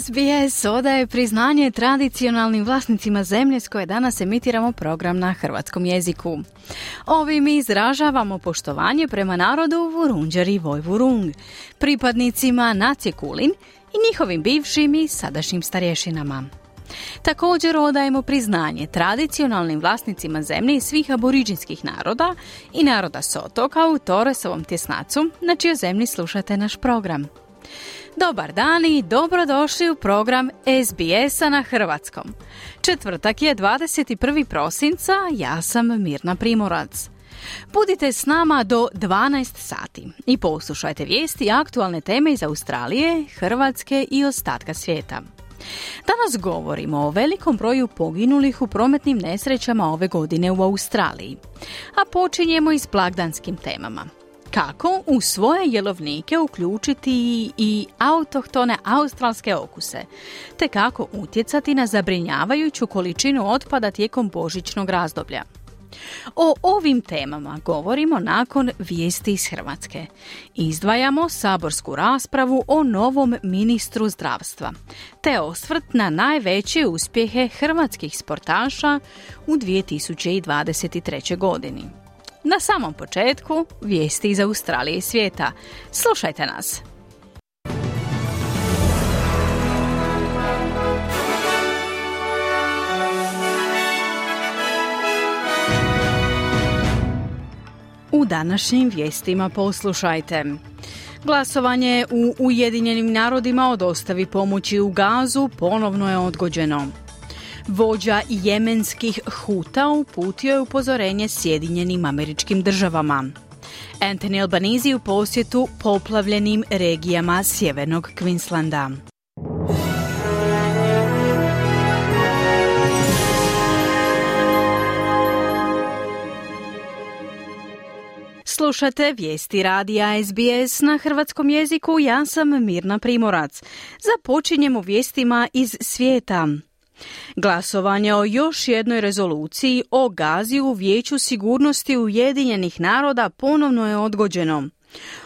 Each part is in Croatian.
SBS odaje priznanje tradicionalnim vlasnicima zemlje s koje danas emitiramo program na hrvatskom jeziku. Ovim izražavamo poštovanje prema narodu Vurunđer i Vojvurung, pripadnicima nacije Kulin i njihovim bivšim i sadašnjim starješinama. Također odajemo priznanje tradicionalnim vlasnicima zemlje svih aboriđinskih naroda i naroda s otoka u Toresovom tjesnacu, na čijoj zemlji slušate naš program. Dobar dan i dobrodošli u program SBS-a na Hrvatskom. Četvrtak je 21. prosinca, ja sam Mirna Primorac. Budite s nama do 12 sati i poslušajte vijesti aktualne teme iz Australije, Hrvatske i ostatka svijeta. Danas govorimo o velikom broju poginulih u prometnim nesrećama ove godine u Australiji. A počinjemo i s blagdanskim temama. Kako u svoje jelovnike uključiti i autohtone australske okuse, te kako utjecati na zabrinjavajuću količinu otpada tijekom božićnog razdoblja. O ovim temama govorimo nakon vijesti iz Hrvatske. Izdvajamo saborsku raspravu o novom ministru zdravstva, te osvrt na najveće uspjehe hrvatskih sportaša u 2023. godini. Na samom početku vijesti iz Australije i svijeta. Slušajte nas. U današnjim vijestima poslušajte. Glasovanje u Ujedinjenim narodima o dostavi pomoći u gazu ponovno je odgođeno. Vođa jemenskih huta uputio je upozorenje Sjedinjenim američkim državama. Anthony Albanese u posjetu poplavljenim regijama sjevernog Queenslanda. Slušate vijesti radija SBS na hrvatskom jeziku, ja sam Mirna Primorac. Započinjemo vijestima iz svijeta. Glasovanje o još jednoj rezoluciji o Gazi u Vijeću sigurnosti Ujedinjenih naroda ponovno je odgođeno.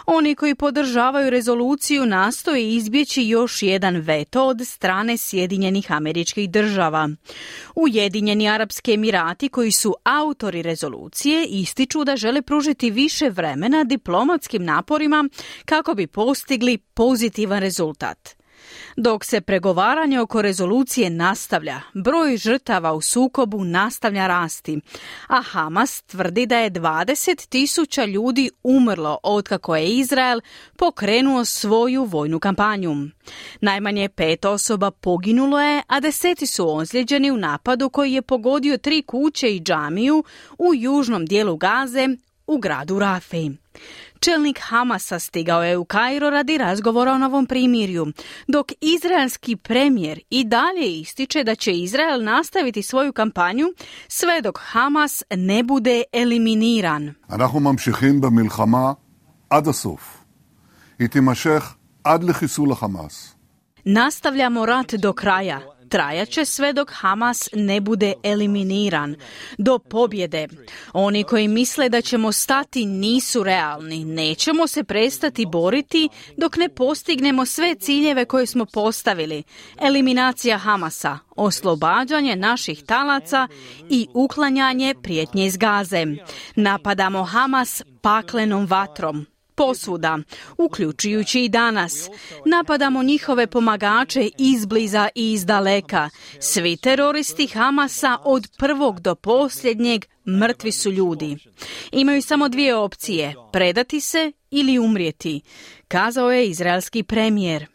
Oni koji podržavaju rezoluciju nastoje izbjeći još jedan veto od strane Sjedinjenih američkih država. Ujedinjeni Arapski Emirati koji su autori rezolucije ističu da žele pružiti više vremena diplomatskim naporima kako bi postigli pozitivan rezultat. Dok se pregovaranje oko rezolucije nastavlja, broj žrtava u sukobu nastavlja rasti, a Hamas tvrdi da je 20 tisuća ljudi umrlo otkako je Izrael pokrenuo svoju vojnu kampanju. Najmanje pet osoba poginulo je, a deseti su ozlijeđeni u napadu koji je pogodio tri kuće i džamiju u južnom dijelu Gaze u gradu Rafi. Čelnik Hamasa stigao je u Kairo radi razgovora o novom primirju, dok izraelski premijer i dalje ističe da će Izrael nastaviti svoju kampanju sve dok Hamas ne bude eliminiran. אנחנו ממשיכים במלחמה עד הסוף. היא תימשך עד לחיסול החמאס. Nastavljamo rat do kraja. Trajat će sve dok Hamas ne bude eliminiran. Do pobjede. Oni koji misle da ćemo stati nisu realni. Nećemo se prestati boriti dok ne postignemo sve ciljeve koje smo postavili. Eliminacija Hamasa, oslobađanje naših talaca i uklanjanje prijetnje iz gaze. Napadamo Hamas paklenom vatrom posvuda, uključujući i danas. Napadamo njihove pomagače izbliza i izdaleka. Svi teroristi Hamasa od prvog do posljednjeg mrtvi su ljudi. Imaju samo dvije opcije, predati se ili umrijeti, kazao je izraelski premijer.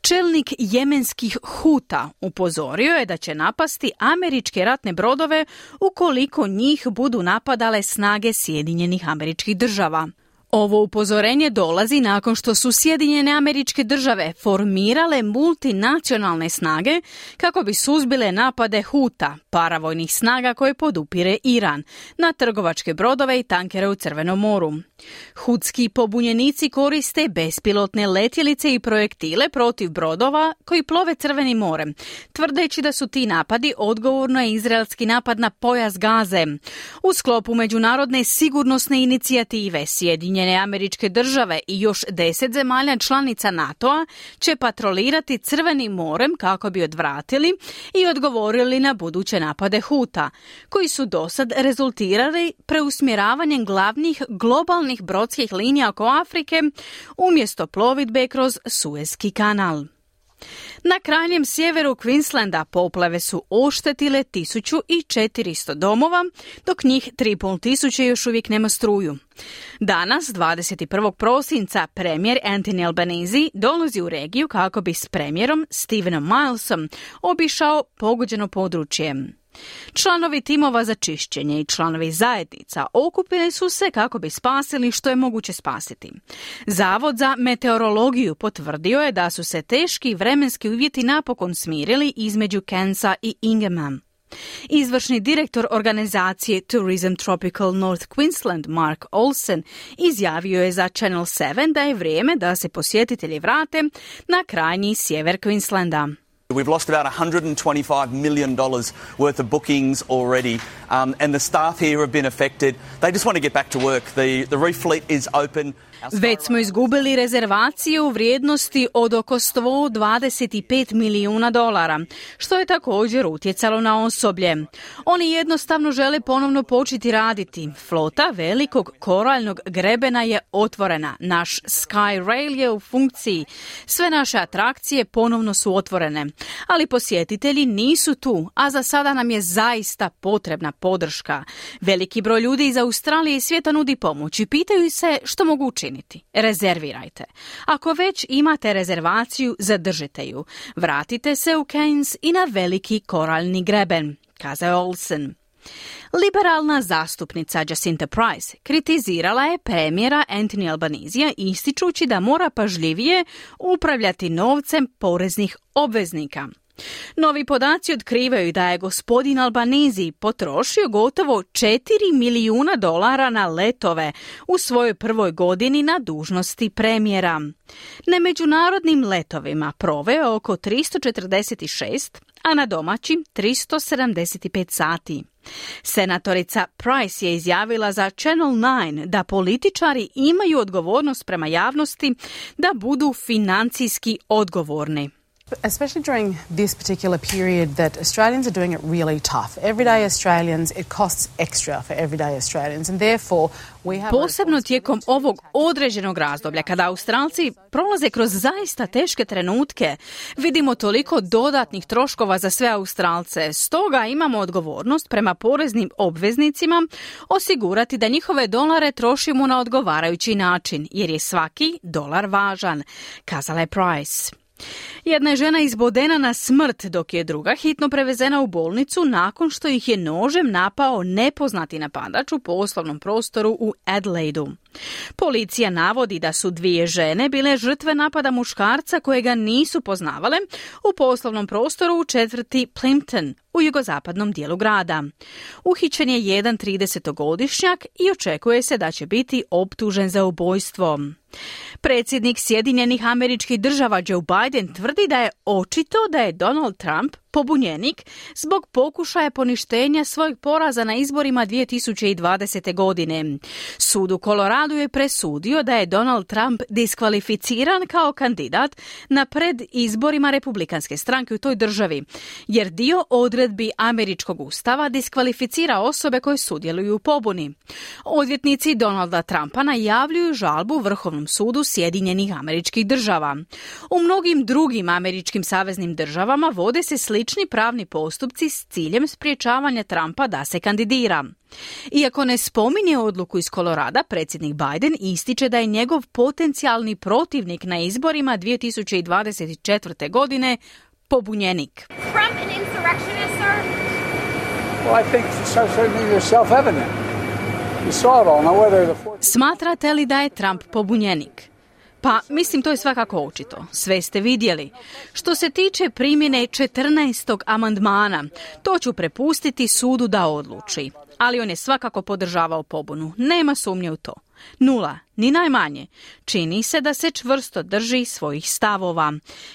Čelnik jemenskih huta upozorio je da će napasti američke ratne brodove ukoliko njih budu napadale snage Sjedinjenih američkih država. Ovo upozorenje dolazi nakon što su Sjedinjene američke države formirale multinacionalne snage kako bi suzbile napade Huta, paravojnih snaga koje podupire Iran, na trgovačke brodove i tankere u Crvenom moru. Hutski pobunjenici koriste bespilotne letjelice i projektile protiv brodova koji plove Crvenim morem, tvrdeći da su ti napadi odgovorno je izraelski napad na pojas Gaze. U sklopu međunarodne sigurnosne inicijative Sjedinjene američke države i još deset zemalja članica NATO-a će patrolirati Crvenim morem kako bi odvratili i odgovorili na buduće napade Huta, koji su dosad rezultirali preusmjeravanjem glavnih globalnih brodskih linija oko Afrike umjesto plovidbe kroz Suezki kanal. Na krajnjem sjeveru Queenslanda poplave su oštetile 1400 domova, dok njih 3,5 još uvijek nema struju. Danas, 21. prosinca, premijer Anthony Albanese dolazi u regiju kako bi s premijerom Stevenom Milesom obišao pogođeno područje. Članovi timova za čišćenje i članovi zajednica okupili su se kako bi spasili što je moguće spasiti. Zavod za meteorologiju potvrdio je da su se teški vremenski uvjeti napokon smirili između Kensa i Ingham. Izvršni direktor organizacije Tourism Tropical North Queensland Mark Olsen izjavio je za Channel 7 da je vrijeme da se posjetitelji vrate na krajnji sjever Queenslanda. We've lost about $125 million worth of bookings already, um, and the staff here have been affected. They just want to get back to work. The, the reef fleet is open. Već smo izgubili rezervaciju u vrijednosti od oko 125 milijuna dolara, što je također utjecalo na osoblje. Oni jednostavno žele ponovno početi raditi. Flota velikog koralnog grebena je otvorena. Naš Sky Rail je u funkciji. Sve naše atrakcije ponovno su otvorene. Ali posjetitelji nisu tu, a za sada nam je zaista potrebna podrška. Veliki broj ljudi iz Australije i svijeta nudi pomoć i pitaju se što mogu učiniti učiniti? Rezervirajte. Ako već imate rezervaciju, zadržite ju. Vratite se u Keynes i na veliki koralni greben, kazao Olsen. Liberalna zastupnica Jacinta Price kritizirala je premijera Anthony Albanizija ističući da mora pažljivije upravljati novcem poreznih obveznika. Novi podaci otkrivaju da je gospodin Albanizi potrošio gotovo 4 milijuna dolara na letove u svojoj prvoj godini na dužnosti premijera. Na međunarodnim letovima proveo oko 346, a na domaćim 375 sati. Senatorica Price je izjavila za Channel 9 da političari imaju odgovornost prema javnosti da budu financijski odgovorni. Especially during this particular period that Australians are doing it really tough. Everyday Australians, it costs extra for everyday Australians and therefore we have Posebno tijekom ovog određenog razdoblja kada Australci prolaze kroz zaista teške trenutke, vidimo toliko dodatnih troškova za sve Australce. Stoga imamo odgovornost prema poreznim obveznicima osigurati da njihove dolare trošimo na odgovarajući način, jer je svaki dolar važan, kazala je Price. Jedna je žena izbodena na smrt, dok je druga hitno prevezena u bolnicu nakon što ih je nožem napao nepoznati napadač u poslovnom prostoru u Adelaidu. Policija navodi da su dvije žene bile žrtve napada muškarca kojega nisu poznavale u poslovnom prostoru u četvrti Plimpton u jugozapadnom dijelu grada. Uhićen je jedan 30-godišnjak i očekuje se da će biti optužen za ubojstvo. Predsjednik Sjedinjenih američkih država Joe Biden tvrdi da je očito da je Donald Trump pobunjenik zbog pokušaja poništenja svojeg poraza na izborima 2020. godine. Sud u Koloradu je presudio da je Donald Trump diskvalificiran kao kandidat na pred izborima republikanske stranke u toj državi, jer dio odredbi američkog ustava diskvalificira osobe koje sudjeluju u pobuni. Odvjetnici Donalda Trumpa najavljuju žalbu Vrhovnom sudu Sjedinjenih američkih država. U mnogim drugim američkim saveznim državama vode se slične slični pravni postupci s ciljem spriječavanja Trumpa da se kandidira. Iako ne spominje odluku iz Kolorada, predsjednik Biden ističe da je njegov potencijalni protivnik na izborima 2024. godine pobunjenik. Trump an insurrectionist, sir? Well, I think so, certainly self-evident. Smatrate li da je Trump pobunjenik? Pa, mislim, to je svakako očito. Sve ste vidjeli. Što se tiče primjene 14. amandmana, to ću prepustiti sudu da odluči. Ali on je svakako podržavao pobunu. Nema sumnje u to. Nula, ni najmanje. Čini se da se čvrsto drži svojih stavova,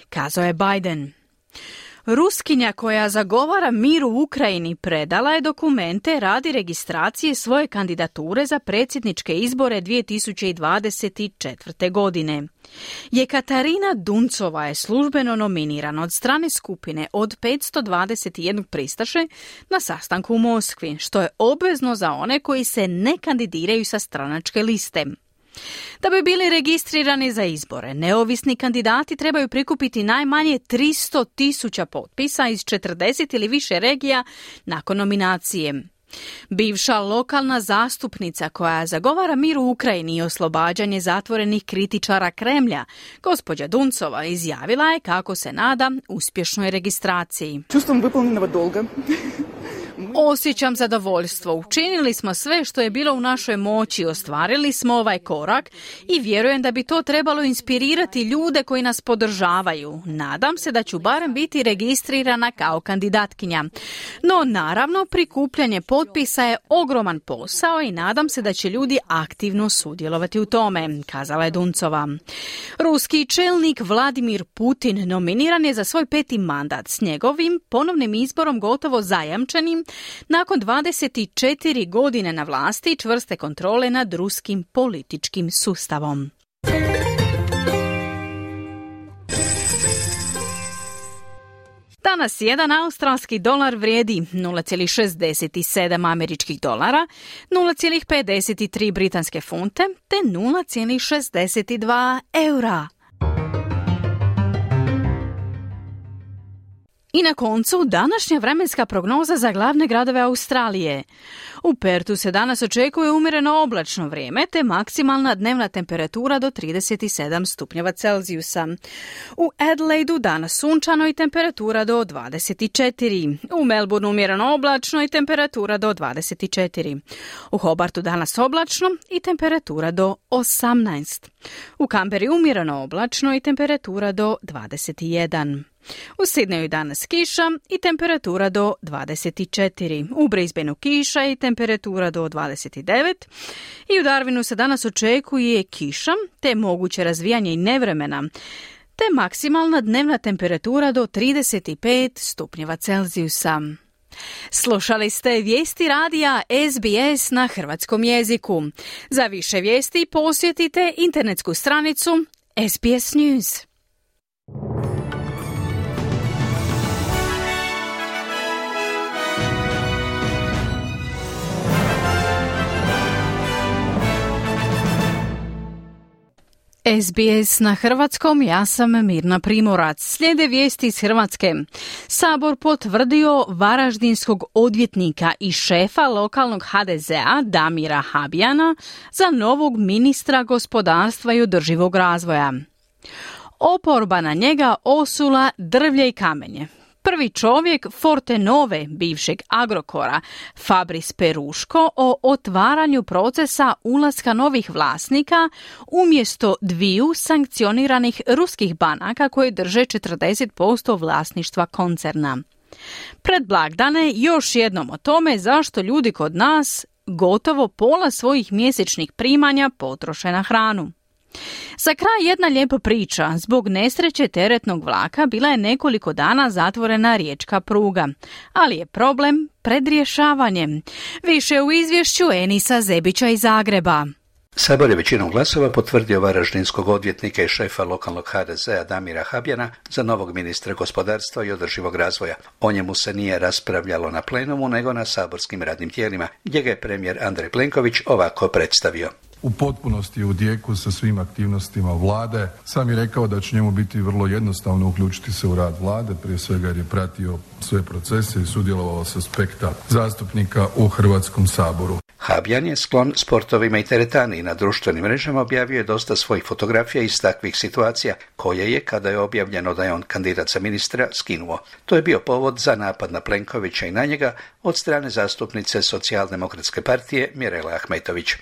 kazao je Biden. Ruskinja koja zagovara mir u Ukrajini predala je dokumente radi registracije svoje kandidature za predsjedničke izbore 2024. godine. Je Katarina Duncova je službeno nominirana od strane skupine od 521 pristaše na sastanku u Moskvi, što je obvezno za one koji se ne kandidiraju sa stranačke liste. Da bi bili registrirani za izbore, neovisni kandidati trebaju prikupiti najmanje 300 tisuća potpisa iz 40 ili više regija nakon nominacije. Bivša lokalna zastupnica koja zagovara mir u Ukrajini i oslobađanje zatvorenih kritičara Kremlja, gospođa Duncova, izjavila je kako se nada uspješnoj registraciji. Čustvom dolga. Osjećam zadovoljstvo. Učinili smo sve što je bilo u našoj moći, ostvarili smo ovaj korak i vjerujem da bi to trebalo inspirirati ljude koji nas podržavaju. Nadam se da ću barem biti registrirana kao kandidatkinja. No naravno prikupljanje potpisa je ogroman posao i nadam se da će ljudi aktivno sudjelovati u tome, kazala je Duncova. Ruski čelnik Vladimir Putin nominiran je za svoj peti mandat s njegovim ponovnim izborom gotovo zajamčenim nakon 24 godine na vlasti čvrste kontrole nad ruskim političkim sustavom. Danas jedan australski dolar vrijedi 0,67 američkih dolara, 0,53 britanske funte te 0,62 eura. I na koncu današnja vremenska prognoza za glavne gradove Australije. U Pertu se danas očekuje umjereno oblačno vrijeme te maksimalna dnevna temperatura do 37 stupnjeva Celzijusa. U Adelaidu danas sunčano i temperatura do 24. U Melbourneu umjereno oblačno i temperatura do 24. U Hobartu danas oblačno i temperatura do 18. U Kamberi umjereno oblačno i temperatura do 21. U Sidneju danas kiša i temperatura do 24. U Brisbaneu kiša i temperatura do 29. I u Darwinu se danas očekuje kiša te moguće razvijanje i nevremena te maksimalna dnevna temperatura do 35 stupnjeva Celzijusa. Slušali ste vijesti radija SBS na hrvatskom jeziku. Za više vijesti posjetite internetsku stranicu SBS News. SBS na hrvatskom, ja sam Mirna Primorac. Slijede vijesti iz Hrvatske. Sabor potvrdio varaždinskog odvjetnika i šefa lokalnog HDZ-a Damira Habijana za novog ministra gospodarstva i održivog razvoja. Oporba na njega osula drvlje i kamenje. Prvi čovjek Forte Nove, bivšeg Agrokora, Fabris Peruško, o otvaranju procesa ulaska novih vlasnika umjesto dviju sankcioniranih ruskih banaka koje drže 40% vlasništva koncerna. Pred blagdane još jednom o tome zašto ljudi kod nas gotovo pola svojih mjesečnih primanja potroše na hranu. Za kraj jedna lijepa priča. Zbog nesreće teretnog vlaka bila je nekoliko dana zatvorena riječka pruga. Ali je problem pred rješavanjem. Više u izvješću Enisa Zebića iz Zagreba. Sabor je većinom glasova potvrdio varaždinskog odvjetnika i šefa lokalnog HDZ-a Damira Habjana za novog ministra gospodarstva i održivog razvoja. O njemu se nije raspravljalo na plenumu nego na saborskim radnim tijelima, gdje ga je premijer Andrej Plenković ovako predstavio u potpunosti u dijeku sa svim aktivnostima vlade. Sam je rekao da će njemu biti vrlo jednostavno uključiti se u rad vlade, prije svega jer je pratio sve procese i sudjelovao s aspekta zastupnika u Hrvatskom saboru. Habjan je sklon sportovima i teretani na društvenim mrežama objavio je dosta svojih fotografija iz takvih situacija, koje je, kada je objavljeno da je on kandidat za ministra, skinuo. To je bio povod za napad na Plenkovića i na njega od strane zastupnice socijaldemokratske partije Mirela Ahmetović.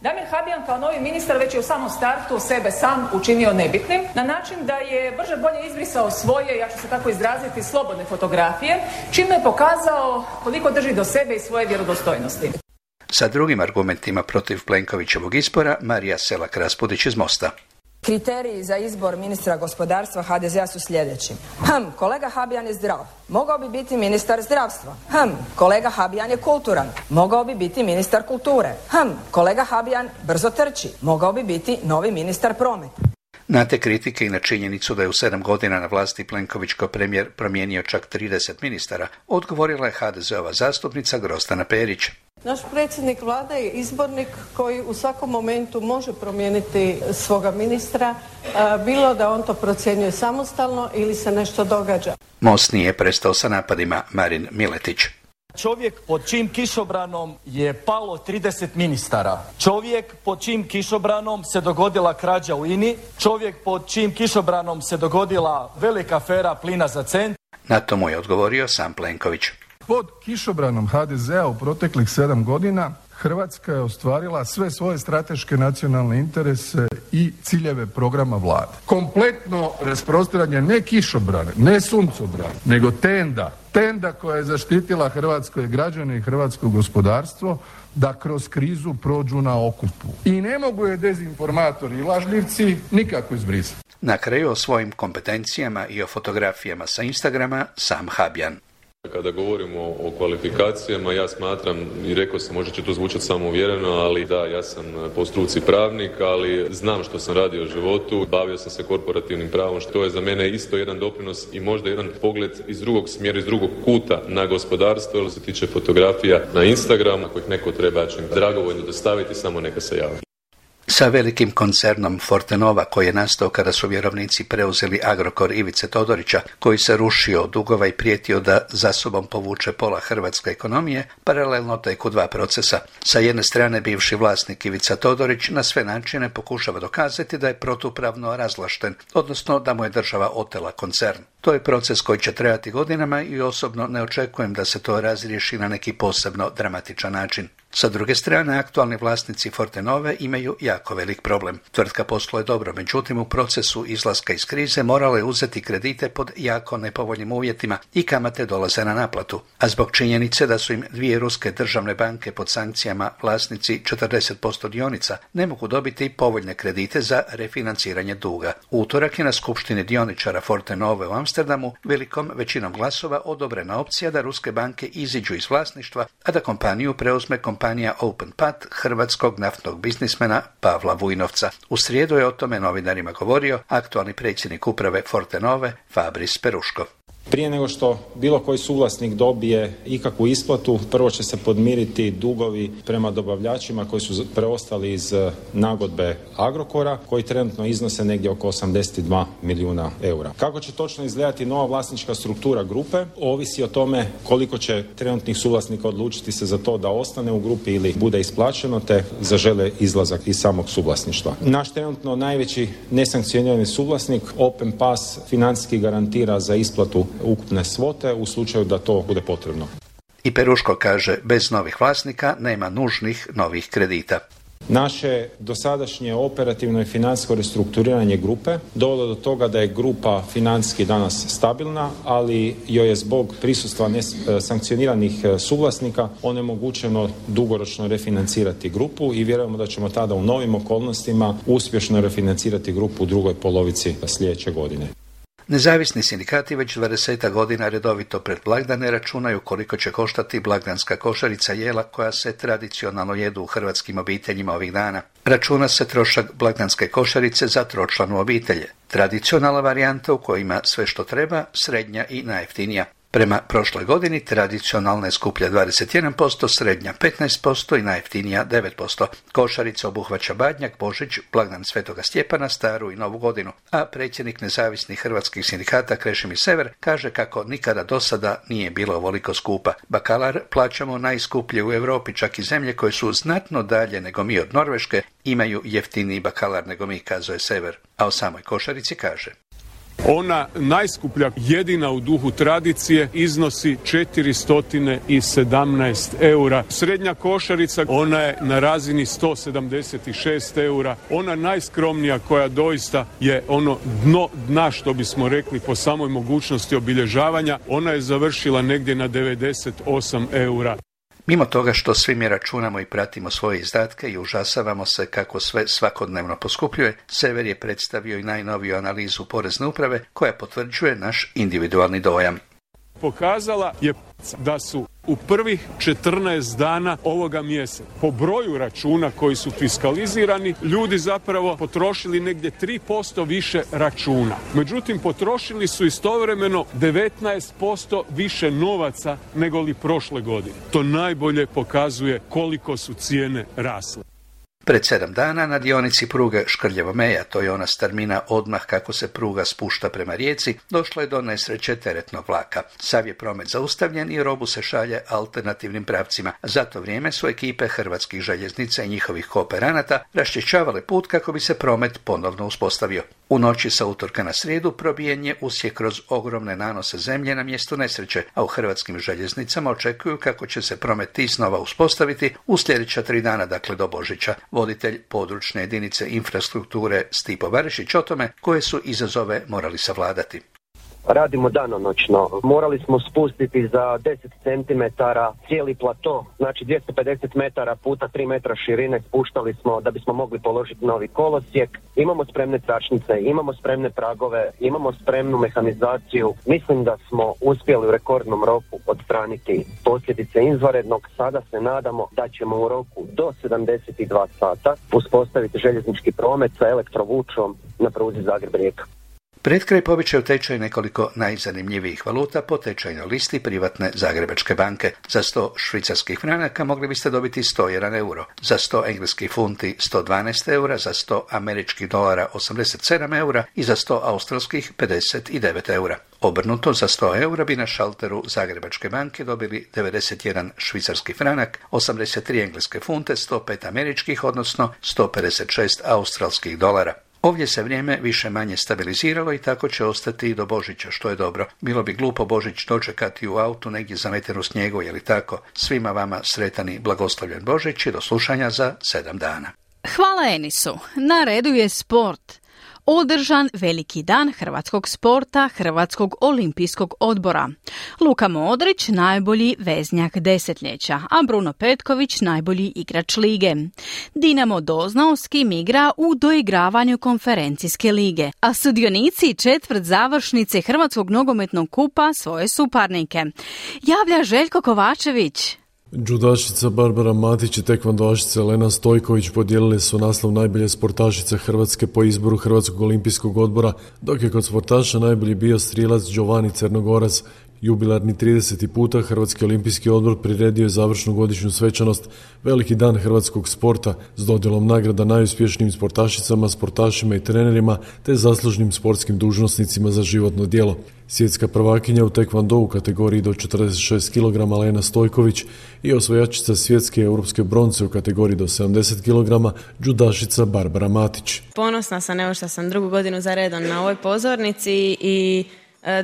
Damir Habijan kao novi ministar već je u samom startu sebe sam učinio nebitnim na način da je brže bolje izbrisao svoje, ja ću se tako izraziti, slobodne fotografije, čime je pokazao koliko drži do sebe i svoje vjerodostojnosti. Sa drugim argumentima protiv Plenkovićevog izbora Marija Selak Raspudić iz Mosta. Kriteriji za izbor ministra gospodarstva HDZ-a su sljedeći. Hm, kolega Habijan je zdrav. Mogao bi biti ministar zdravstva. Hm, kolega Habijan je kulturan. Mogao bi biti ministar kulture. Hm, kolega Habijan brzo trči. Mogao bi biti novi ministar prometa. Na te kritike i na činjenicu da je u sedam godina na vlasti Plenković kao premijer promijenio čak 30 ministara, odgovorila je HDZ-ova zastupnica Grostana Perić. Naš predsjednik vlade je izbornik koji u svakom momentu može promijeniti svoga ministra, bilo da on to procjenjuje samostalno ili se nešto događa. Most nije prestao sa napadima Marin Miletić. Čovjek pod čim kišobranom je palo 30 ministara. Čovjek pod čim kišobranom se dogodila krađa u INI. Čovjek pod čim kišobranom se dogodila velika afera plina za cent. Na to mu je odgovorio sam Plenković. Pod kišobranom HDZ-a u proteklih sedam godina Hrvatska je ostvarila sve svoje strateške nacionalne interese i ciljeve programa vlade. Kompletno rasprostiranje ne kišobrane, ne suncobrane, nego tenda. Tenda koja je zaštitila hrvatske građane i hrvatsko gospodarstvo da kroz krizu prođu na okupu. I ne mogu je dezinformatori i lažljivci nikako izbrisati. Na kraju o svojim kompetencijama i o fotografijama sa Instagrama sam Habjan. Kada govorimo o kvalifikacijama, ja smatram, i rekao sam, možda će to zvučati samouvjereno, ali da, ja sam po struci pravnik, ali znam što sam radio u životu, bavio sam se korporativnim pravom, što je za mene isto jedan doprinos i možda jedan pogled iz drugog smjera, iz drugog kuta na gospodarstvo, jer se tiče fotografija na Instagramu, ako ih neko treba, ja ću im dragovoljno dostaviti, samo neka se javi. Sa velikim koncernom Fortenova koji je nastao kada su vjerovnici preuzeli Agrokor Ivice Todorića, koji se rušio od dugova i prijetio da za sobom povuče pola hrvatske ekonomije, paralelno teku dva procesa. Sa jedne strane bivši vlasnik Ivica Todorić na sve načine pokušava dokazati da je protupravno razlašten, odnosno da mu je država otela koncern. To je proces koji će trajati godinama i osobno ne očekujem da se to razriješi na neki posebno dramatičan način. Sa druge strane, aktualni vlasnici Fortenove imaju jako velik problem. Tvrtka posluje dobro, međutim u procesu izlaska iz krize morala je uzeti kredite pod jako nepovoljnim uvjetima i kamate dolaze na naplatu. A zbog činjenice da su im dvije ruske državne banke pod sankcijama vlasnici 40% dionica ne mogu dobiti povoljne kredite za refinanciranje duga. Utorak je na skupštini dioničara Fortenove u Amsterdamu velikom većinom glasova odobrena opcija da ruske banke iziđu iz vlasništva, a da kompaniju preuzme kompanija Open Path hrvatskog naftnog biznismena Pavla Vujnovca. U srijedu je o tome novinarima govorio aktualni predsjednik uprave Fortenove Fabris Peruško. Prije nego što bilo koji suvlasnik dobije ikakvu isplatu, prvo će se podmiriti dugovi prema dobavljačima koji su preostali iz eh, nagodbe Agrokora, koji trenutno iznose negdje oko 82 milijuna eura. Kako će točno izgledati nova vlasnička struktura grupe, ovisi o tome koliko će trenutnih suvlasnika odlučiti se za to da ostane u grupi ili bude isplaćeno, te zažele izlazak iz samog suvlasništva. Naš trenutno najveći nesankcionirani suvlasnik, Open Pass, financijski garantira za isplatu ukupne svote u slučaju da to bude potrebno. I Peruško kaže, bez novih vlasnika nema nužnih novih kredita. Naše dosadašnje operativno i financijsko restrukturiranje grupe dovelo do toga da je grupa financijski danas stabilna, ali joj je zbog prisustva sankcioniranih suvlasnika onemogućeno dugoročno refinancirati grupu i vjerujemo da ćemo tada u novim okolnostima uspješno refinancirati grupu u drugoj polovici sljedeće godine. Nezavisni sindikati već 20 godina redovito pred blagdane računaju koliko će koštati blagdanska košarica jela koja se tradicionalno jedu u hrvatskim obiteljima ovih dana. Računa se trošak blagdanske košarice za tročlanu obitelje. Tradicionalna varijanta u kojoj ima sve što treba, srednja i najjeftinija. Prema prošloj godini tradicionalna je skuplja 21%, srednja 15% i najjeftinija 9%. Košarica obuhvaća Badnjak, Božić, blagdan Svetoga Stjepana, Staru i Novu godinu. A predsjednik nezavisnih hrvatskih sindikata Krešimi Sever kaže kako nikada do sada nije bilo ovoliko skupa. Bakalar plaćamo najskuplje u Europi, čak i zemlje koje su znatno dalje nego mi od Norveške imaju jeftiniji bakalar nego mi, kazuje Sever. A o samoj košarici kaže. Ona najskuplja, jedina u duhu tradicije, iznosi 417 eura. Srednja košarica, ona je na razini 176 eura. Ona najskromnija koja doista je ono dno dna, što bismo rekli, po samoj mogućnosti obilježavanja, ona je završila negdje na 98 eura. Mimo toga što svi mi računamo i pratimo svoje izdatke i užasavamo se kako sve svakodnevno poskupljuje, Sever je predstavio i najnoviju analizu porezne uprave koja potvrđuje naš individualni dojam. Pokazala je da su u prvih 14 dana ovoga mjeseca po broju računa koji su fiskalizirani ljudi zapravo potrošili negdje 3% više računa. Međutim, potrošili su istovremeno 19% više novaca nego li prošle godine. To najbolje pokazuje koliko su cijene rasle. Pred sedam dana na dionici pruge Škrljevo Meja, to je ona starmina odmah kako se pruga spušta prema rijeci, došlo je do nesreće teretnog vlaka. Sav je promet zaustavljen i robu se šalje alternativnim pravcima. Za to vrijeme su ekipe hrvatskih željeznica i njihovih kooperanata raščišćavale put kako bi se promet ponovno uspostavio. U noći sa utorka na srijedu probijen je usje kroz ogromne nanose zemlje na mjestu nesreće, a u hrvatskim željeznicama očekuju kako će se promet iznova uspostaviti u sljedeća tri dana, dakle do Božića voditelj područne jedinice infrastrukture Stipo Barišić o tome koje su izazove morali savladati radimo danonoćno. Morali smo spustiti za 10 cm cijeli plato, znači 250 metara puta 3 metra širine spuštali smo da bismo mogli položiti novi kolosijek. Imamo spremne tračnice, imamo spremne pragove, imamo spremnu mehanizaciju. Mislim da smo uspjeli u rekordnom roku odstraniti posljedice izvanrednog. Sada se nadamo da ćemo u roku do 72 sata uspostaviti željeznički promet sa elektrovučom na pruzi Zagreb-Rijeka. Pred kraj povećaju tečaj nekoliko najzanimljivijih valuta po tečajnoj listi privatne Zagrebačke banke. Za 100 švicarskih franaka mogli biste dobiti 101 euro, za 100 engleskih funti 112 eura, za 100 američkih dolara 87 eura i za 100 australskih 59 eura. Obrnuto za 100 eura bi na šalteru Zagrebačke banke dobili 91 švicarski franak, 83 engleske funte, 105 američkih, odnosno 156 australskih dolara. Ovdje se vrijeme više manje stabiliziralo i tako će ostati i do Božića, što je dobro. Bilo bi glupo Božić dočekati u autu negdje zametenu snijegu, je li tako? Svima vama sretani blagoslovljen Božić i do slušanja za sedam dana. Hvala Enisu. Na redu je sport održan veliki dan hrvatskog sporta Hrvatskog olimpijskog odbora. Luka Modrić najbolji veznjak desetljeća, a Bruno Petković najbolji igrač lige. Dinamo doznao s kim igra u doigravanju konferencijske lige, a sudionici četvrt završnice Hrvatskog nogometnog kupa svoje suparnike. Javlja Željko Kovačević. Judašica Barbara Matić i tekvandošica Elena Stojković podijelili su naslov najbolje sportašice Hrvatske po izboru Hrvatskog olimpijskog odbora, dok je kod sportaša najbolji bio strilac Giovanni Crnogorac Jubilarni 30. puta Hrvatski olimpijski odbor priredio je završnu godišnju svečanost Veliki dan hrvatskog sporta s dodjelom nagrada najuspješnijim sportašicama, sportašima i trenerima te zaslužnim sportskim dužnosnicima za životno djelo. Svjetska prvakinja u tekvando u kategoriji do 46 kg Lena Stojković i osvojačica svjetske europske bronce u kategoriji do 70 kg Đudašica Barbara Matić. Ponosna sam evo što sam drugu godinu za redom na ovoj pozornici i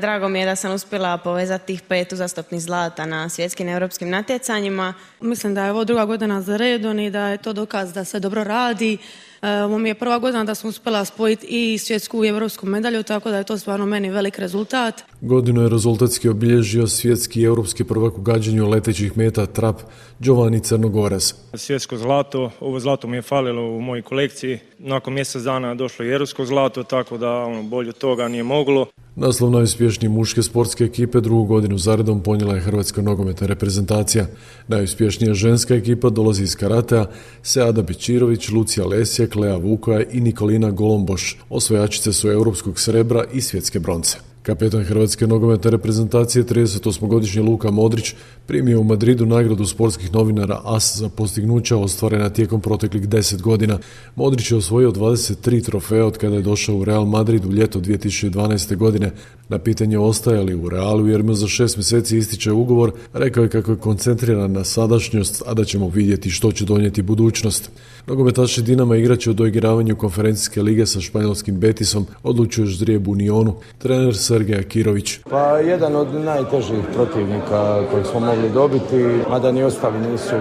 drago mi je da sam uspjela povezati tih pet uzastopnih zlata na svjetskim europskim natjecanjima. Mislim da je ovo druga godina za redom i da je to dokaz da se dobro radi. E, ovo mi je prva godina da sam uspjela spojiti i svjetsku i europsku medalju, tako da je to stvarno meni velik rezultat. Godinu je rezultatski obilježio svjetski i europski prvak u gađanju letećih meta trap Giovanni Crnogoras. Svjetsko zlato, ovo zlato mi je falilo u mojoj kolekciji. Nakon mjesec dana došlo i europsko zlato, tako da ono, bolje toga nije moglo. Naslov najuspješnije muške sportske ekipe drugu godinu zaredom ponijela je Hrvatska nogometna reprezentacija. Najuspješnija ženska ekipa dolazi iz karatea Seada Bičirović, Lucija Lesjak, Lea Vukoja i Nikolina Golomboš. Osvojačice su europskog srebra i svjetske bronce. Kapetan Hrvatske nogometne reprezentacije 38-godišnji Luka Modrić primio u Madridu nagradu sportskih novinara AS za postignuća ostvarena tijekom proteklih 10 godina. Modrić je osvojio 23 trofeja od kada je došao u Real Madrid u ljeto 2012. godine. Na pitanje ostajali u Realu jer mu za šest mjeseci ističe ugovor, rekao je kako je koncentriran na sadašnjost, a da ćemo vidjeti što će donijeti budućnost. Nogometaši Dinama igraće u doigravanju konferencijske lige sa španjolskim Betisom, odlučuje ždrijeb Unionu. Trener Sergej Akirović. Pa jedan od najtežih protivnika kojeg smo mogli dobiti, mada ni ostali nisu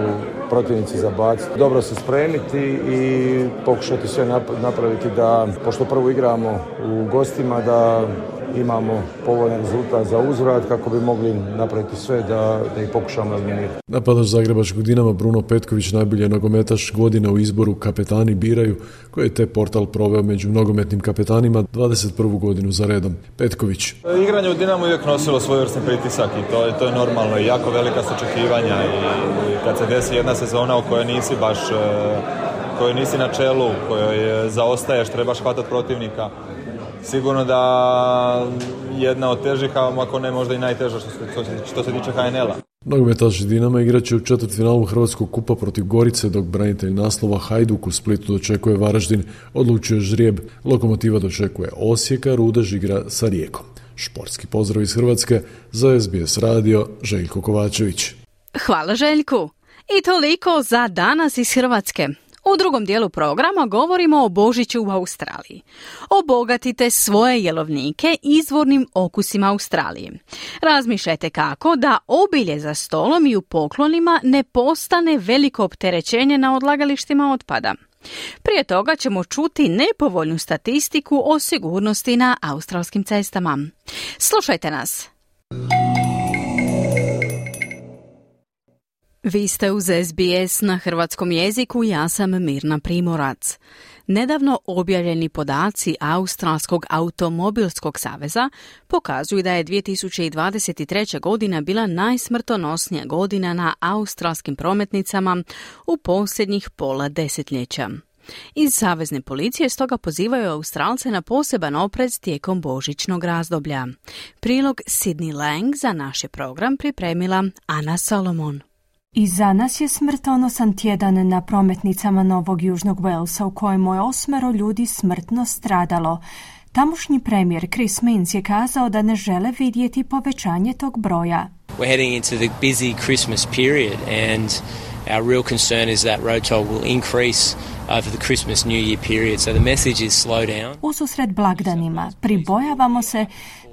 protivnici za baciti. Dobro se spremiti i pokušati sve napraviti da, pošto prvo igramo u gostima, da imamo povoljan rezultat za uzvrat kako bi mogli napraviti sve da, da ih pokušamo eliminirati. Napadaš Zagrebačkog Dinama Bruno Petković najbolje nogometaš godine u izboru kapetani biraju koje je te portal proveo među nogometnim kapetanima 21. godinu za redom. Petković. Igranje u Dinamu uvijek nosilo svojevrsni pritisak i to je, to je normalno i jako velika su očekivanja i, kad se desi jedna sezona u kojoj nisi baš e, kojoj nisi na čelu, kojoj zaostaješ, trebaš hvatati protivnika sigurno da jedna od težih, a ako ne možda i najteža što se, što se tiče HNL-a. Nogometaši Dinama igraće u četvrtfinalu Hrvatskog kupa protiv Gorice, dok branitelj naslova Hajduk u Splitu dočekuje Varaždin, odlučuje žrijeb, Lokomotiva dočekuje Osijeka, Rudež igra sa Rijekom. Športski pozdrav iz Hrvatske za SBS radio Željko Kovačević. Hvala Željku. I toliko za danas iz Hrvatske. U drugom dijelu programa govorimo o Božiću u Australiji. Obogatite svoje jelovnike izvornim okusima Australije. Razmišljajte kako da obilje za stolom i u poklonima ne postane veliko opterećenje na odlagalištima otpada. Prije toga ćemo čuti nepovoljnu statistiku o sigurnosti na australskim cestama. Slušajte nas! Vi ste uz SBS na hrvatskom jeziku, ja sam Mirna Primorac. Nedavno objavljeni podaci Australskog automobilskog saveza pokazuju da je 2023. godina bila najsmrtonosnija godina na australskim prometnicama u posljednjih pola desetljeća. Iz Savezne policije stoga pozivaju Australce na poseban oprez tijekom božićnog razdoblja. Prilog Sydney Lang za naš program pripremila Ana Solomon. I za nas je smrtonosan tjedan na prometnicama Novog Južnog Walesa u kojemu je osmero ljudi smrtno stradalo. Tamošnji premijer Chris Minns je kazao da ne žele vidjeti povećanje tog broja. We're heading into the busy Christmas period and our real concern is that road toll will increase over the Christmas New Year period. So the message is slow down. U susret blagdanima pribojavamo se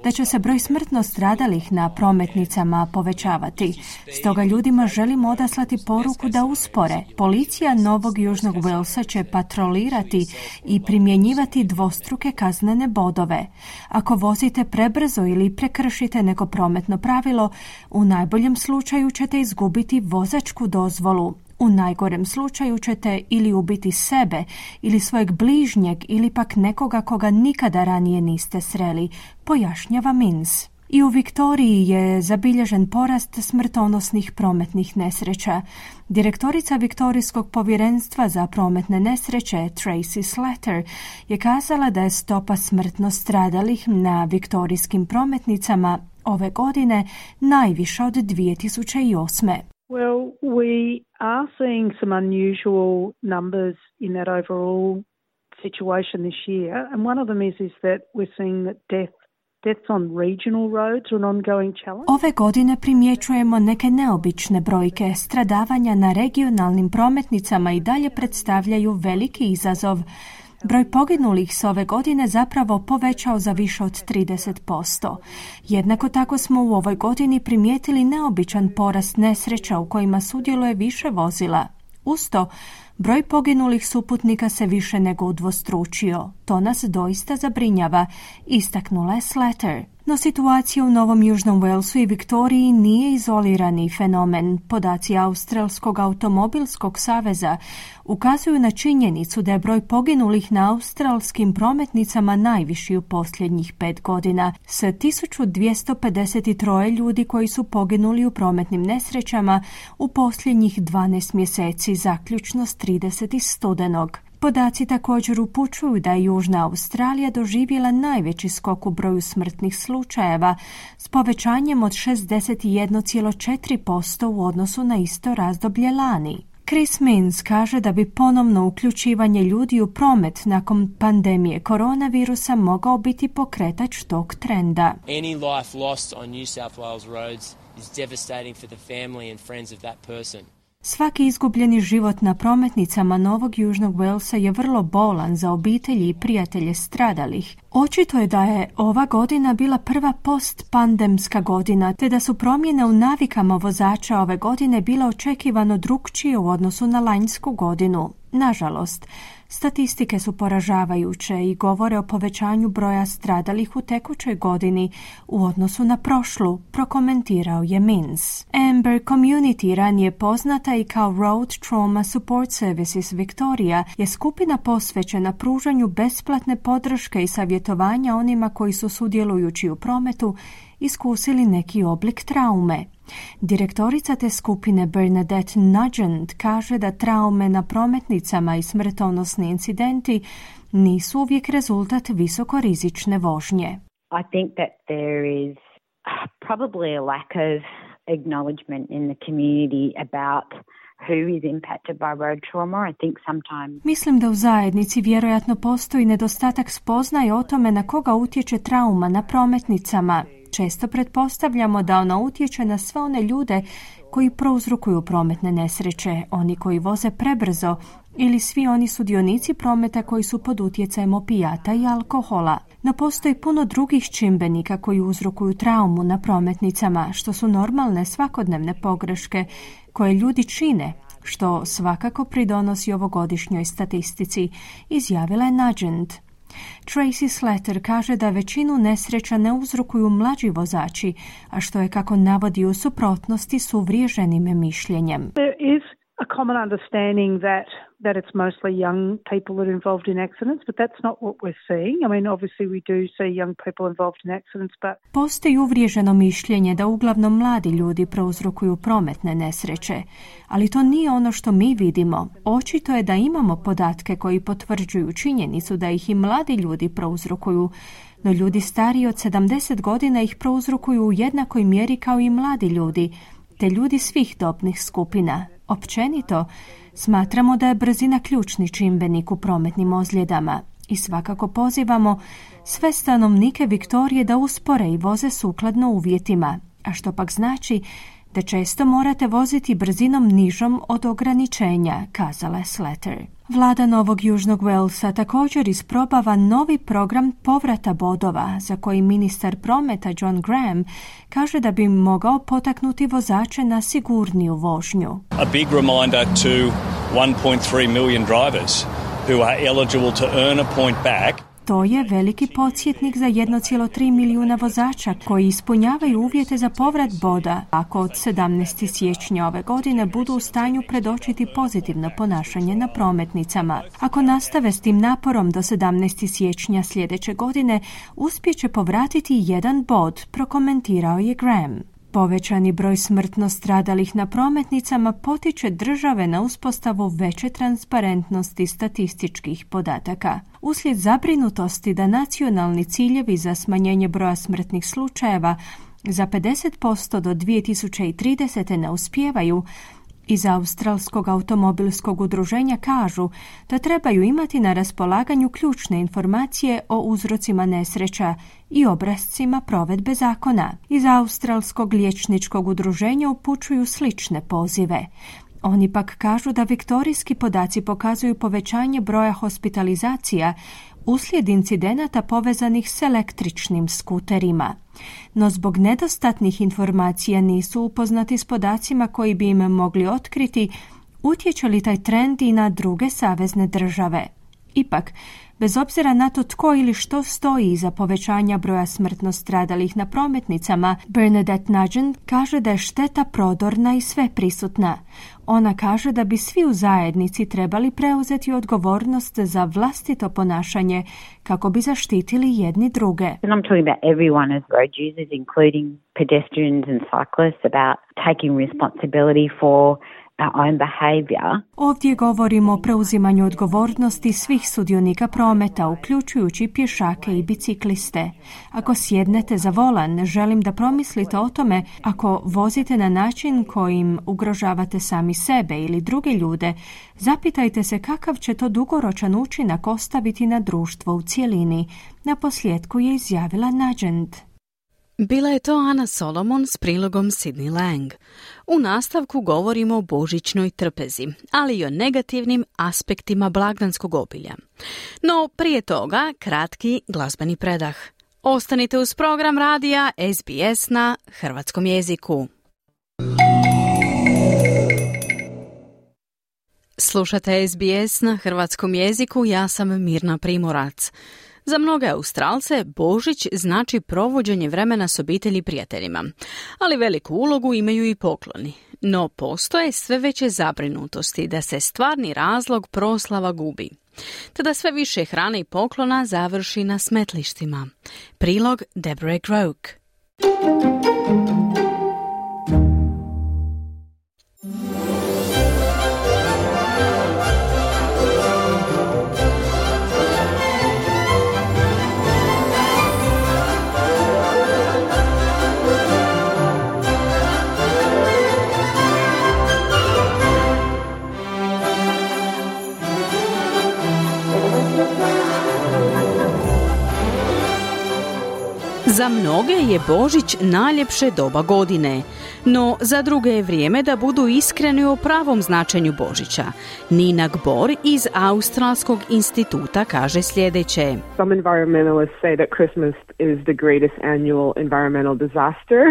da će se broj smrtno stradalih na prometnicama povećavati. Stoga ljudima želimo odaslati poruku da uspore. Policija Novog Južnog Walesa će patrolirati i primjenjivati dvostruke kaznene bodove. Ako vozite prebrzo ili prekršite neko prometno pravilo, u najboljem slučaju ćete izgubiti vozačku dozvolu. U najgorem slučaju ćete ili ubiti sebe ili svojeg bližnjeg ili pak nekoga koga nikada ranije niste sreli, pojašnjava Mins. I u Viktoriji je zabilježen porast smrtonosnih prometnih nesreća. Direktorica Viktorijskog povjerenstva za prometne nesreće Tracy Slater je kazala da je stopa smrtno stradalih na viktorijskim prometnicama ove godine najviša od 2008. Well, we are seeing some unusual numbers in that overall situation this year, and one of them is is that we're seeing that death Ove godine primjećujemo neke neobične brojke. Stradavanja na regionalnim prometnicama i dalje predstavljaju veliki izazov. Broj poginulih s ove godine zapravo povećao za više od 30%. Jednako tako smo u ovoj godini primijetili neobičan porast nesreća u kojima sudjeluje više vozila. Usto, broj poginulih suputnika se više nego udvostručio. To nas doista zabrinjava, istaknula je Slater. No situacija u Novom Južnom Walesu i Viktoriji nije izolirani fenomen. Podaci Australskog automobilskog saveza ukazuju na činjenicu da je broj poginulih na australskim prometnicama najviši u posljednjih pet godina, s 1253 ljudi koji su poginuli u prometnim nesrećama u posljednjih 12 mjeseci, zaključno s 30. studenog. Podaci također upućuju da je Južna Australija doživjela najveći skok u broju smrtnih slučajeva s povećanjem od 61,4% u odnosu na isto razdoblje lani. Chris Mins kaže da bi ponovno uključivanje ljudi u promet nakon pandemije koronavirusa mogao biti pokretač tog trenda. Any life lost on New South Wales roads is devastating for the family and friends of that person. Svaki izgubljeni život na prometnicama Novog Južnog Walesa je vrlo bolan za obitelji i prijatelje stradalih. Očito je da je ova godina bila prva post-pandemska godina, te da su promjene u navikama vozača ove godine bile očekivano drukčije u odnosu na lanjsku godinu. Nažalost, Statistike su poražavajuće i govore o povećanju broja stradalih u tekućoj godini u odnosu na prošlu, prokomentirao je Mins. Amber Community, ranije poznata i kao Road Trauma Support Services Victoria, je skupina posvećena pružanju besplatne podrške i savjetovanja onima koji su sudjelujući u prometu iskusili neki oblik traume. Direktorica te skupine Bernadette Nugent kaže da traume na prometnicama i smrtonosni incidenti nisu uvijek rezultat visokorizične vožnje. I think that there is probably a lack of acknowledgement in the community about who is impacted by road trauma. I think sometimes... Mislim da u zajednici vjerojatno postoji nedostatak spoznaje o tome na koga utječe trauma na prometnicama. Često pretpostavljamo da ona utječe na sve one ljude koji prouzrokuju prometne nesreće, oni koji voze prebrzo ili svi oni sudionici prometa koji su pod utjecajem opijata i alkohola. No postoji puno drugih čimbenika koji uzrokuju traumu na prometnicama, što su normalne svakodnevne pogreške koje ljudi čine, što svakako pridonosi ovogodišnjoj statistici, izjavila je Nugent. Tracy Slater kaže da većinu nesreća ne uzrokuju mlađi vozači, a što je kako navodi u suprotnosti s uvriježenim mišljenjem. There is a common understanding that that it's mostly young people that are involved in accidents, but that's not what we're seeing. I mean, obviously we do see young people involved in accidents, but... Postoji uvriježeno mišljenje da uglavnom mladi ljudi prouzrokuju prometne nesreće, ali to nije ono što mi vidimo. Očito je da imamo podatke koji potvrđuju činjenicu da ih i mladi ljudi prouzrokuju, no ljudi stariji od 70 godina ih prouzrokuju u jednakoj mjeri kao i mladi ljudi, te ljudi svih dobnih skupina. Općenito, smatramo da je brzina ključni čimbenik u prometnim ozljedama i svakako pozivamo sve stanovnike Viktorije da uspore i voze sukladno uvjetima, a što pak znači da često morate voziti brzinom nižom od ograničenja, kazala je Slater. Vlada Novog Južnog Walesa također isprobava novi program povrata bodova za koji ministar prometa John Graham kaže da bi mogao potaknuti vozače na sigurniju vožnju. A big reminder to 1.3 million drivers who are eligible to earn a point back to je veliki podsjetnik za 1,3 milijuna vozača koji ispunjavaju uvjete za povrat boda ako od 17. siječnja ove godine budu u stanju predočiti pozitivno ponašanje na prometnicama. Ako nastave s tim naporom do 17. siječnja sljedeće godine, uspjeće povratiti jedan bod, prokomentirao je Graham. Povećani broj smrtno stradalih na prometnicama potiče države na uspostavu veće transparentnosti statističkih podataka. Uslijed zabrinutosti da nacionalni ciljevi za smanjenje broja smrtnih slučajeva za 50% do 2030. ne uspijevaju, iz Australskog automobilskog udruženja kažu da trebaju imati na raspolaganju ključne informacije o uzrocima nesreća i obrazcima provedbe zakona. Iz Australskog liječničkog udruženja upućuju slične pozive. Oni pak kažu da viktorijski podaci pokazuju povećanje broja hospitalizacija uslijed incidenata povezanih s električnim skuterima. No zbog nedostatnih informacija nisu upoznati s podacima koji bi im mogli otkriti utječe li taj trend i na druge savezne države. Ipak, bez obzira na to tko ili što stoji iza povećanja broja smrtno stradalih na prometnicama, Bernadette Nugent kaže da je šteta prodorna i sve prisutna. Ona kaže da bi svi u zajednici trebali preuzeti odgovornost za vlastito ponašanje kako bi zaštitili jedni druge. And I'm talking about everyone as road users, including pedestrians and cyclists, about taking responsibility for Ovdje govorimo o preuzimanju odgovornosti svih sudionika prometa, uključujući pješake i bicikliste. Ako sjednete za volan, želim da promislite o tome ako vozite na način kojim ugrožavate sami sebe ili druge ljude, zapitajte se kakav će to dugoročan učinak ostaviti na društvo u cjelini. Na posljedku je izjavila Nugent. Bila je to Ana Solomon s prilogom Sidney Lang. U nastavku govorimo o božićnoj trpezi, ali i o negativnim aspektima blagdanskog obilja. No prije toga kratki glazbeni predah. Ostanite uz program radija SBS na hrvatskom jeziku. Slušate SBS na hrvatskom jeziku, ja sam Mirna Primorac. Za mnoge Australce Božić znači provođenje vremena s obitelji i prijateljima, ali veliku ulogu imaju i pokloni. No postoje sve veće zabrinutosti da se stvarni razlog proslava gubi. Tada sve više hrane i poklona završi na smetlištima. Prilog Deborah Groke. Mnoge je Božić najljepše doba godine, no za druge je vrijeme da budu iskreni o pravom značenju Božića. Nina Gbor iz Australskog instituta kaže sljedeće. Some environmentalists say that Christmas is the greatest annual environmental disaster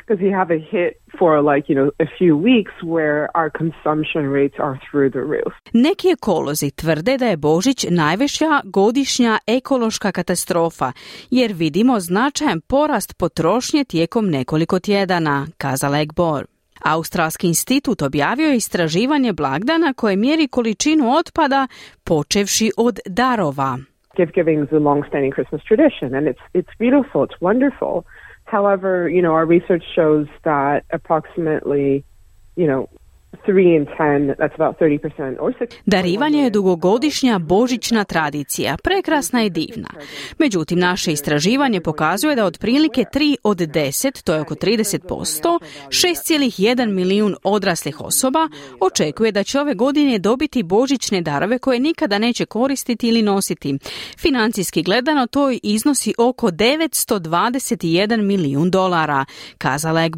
because you have a hit for like, you know, a few weeks where our consumption rates are through the roof. Neki ekolozi tvrde da je Božić najveća godišnja ekološka katastrofa, jer vidimo značajan porast potrošnje tijekom nekoliko tjedana, kazala je Gbor. Australski institut objavio je istraživanje blagdana koje mjeri količinu otpada počevši od darova. Gift giving is a long-standing Christmas tradition and it's, it's beautiful, it's wonderful. However, you know, our research shows that approximately, you know, Darivanje je dugogodišnja božićna tradicija, prekrasna i divna. Međutim, naše istraživanje pokazuje da otprilike 3 od 10, to je oko 30%, 6,1 milijun odraslih osoba očekuje da će ove godine dobiti božićne darove koje nikada neće koristiti ili nositi. Financijski gledano to iznosi oko 921 milijun dolara, kazala je.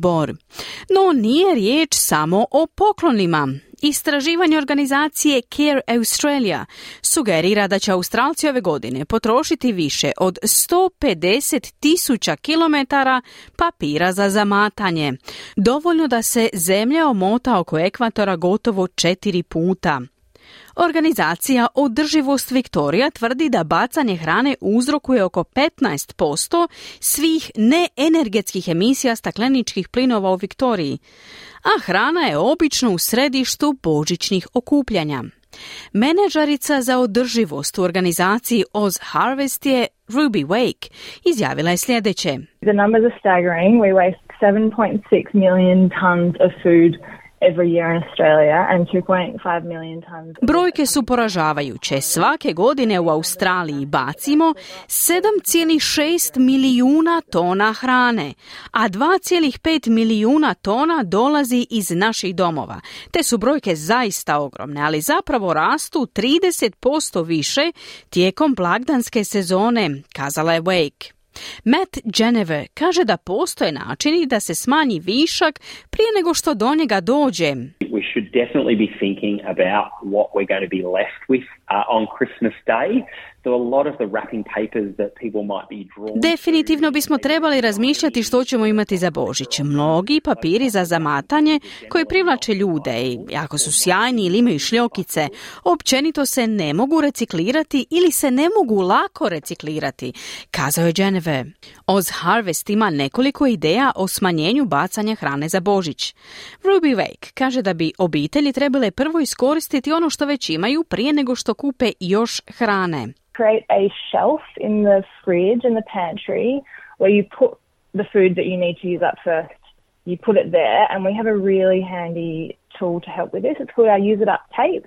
No nije riječ samo o poklonima. Istraživanje organizacije Care Australia sugerira da će Australci ove godine potrošiti više od 150 tisuća kilometara papira za zamatanje. Dovoljno da se zemlja omota oko ekvatora gotovo četiri puta. Organizacija Održivost Viktorija tvrdi da bacanje hrane uzrokuje oko 15% svih neenergetskih emisija stakleničkih plinova u Viktoriji, a hrana je obično u središtu božićnih okupljanja. Menadžerica za održivost u organizaciji Oz Harvest je Ruby Wake izjavila je sljedeće. The numbers are staggering. We waste 7.6 million tons of food Brojke su poražavajuće. Svake godine u Australiji bacimo 7,6 milijuna tona hrane, a 2,5 milijuna tona dolazi iz naših domova. Te su brojke zaista ogromne, ali zapravo rastu 30% više tijekom blagdanske sezone, kazala je Wake. Matt Geneve kaže da postoje načini da se smanji višak prije nego što do njega dođe. We should definitely be thinking about what we're going to be left with uh, on Christmas Day. Definitivno bismo trebali razmišljati što ćemo imati za Božić. Mnogi papiri za zamatanje koji privlače ljude i ako su sjajni ili imaju šljokice, općenito se ne mogu reciklirati ili se ne mogu lako reciklirati, kazao je Geneve. Oz Harvest ima nekoliko ideja o smanjenju bacanja hrane za Božić. Ruby Wake kaže da bi obitelji trebale prvo iskoristiti ono što već imaju prije nego što kupe još hrane. Create a shelf in the fridge and the pantry where you put the food that you need to use up first. You put it there, and we have a really handy tool to help with this. It's called our Use It Up tape.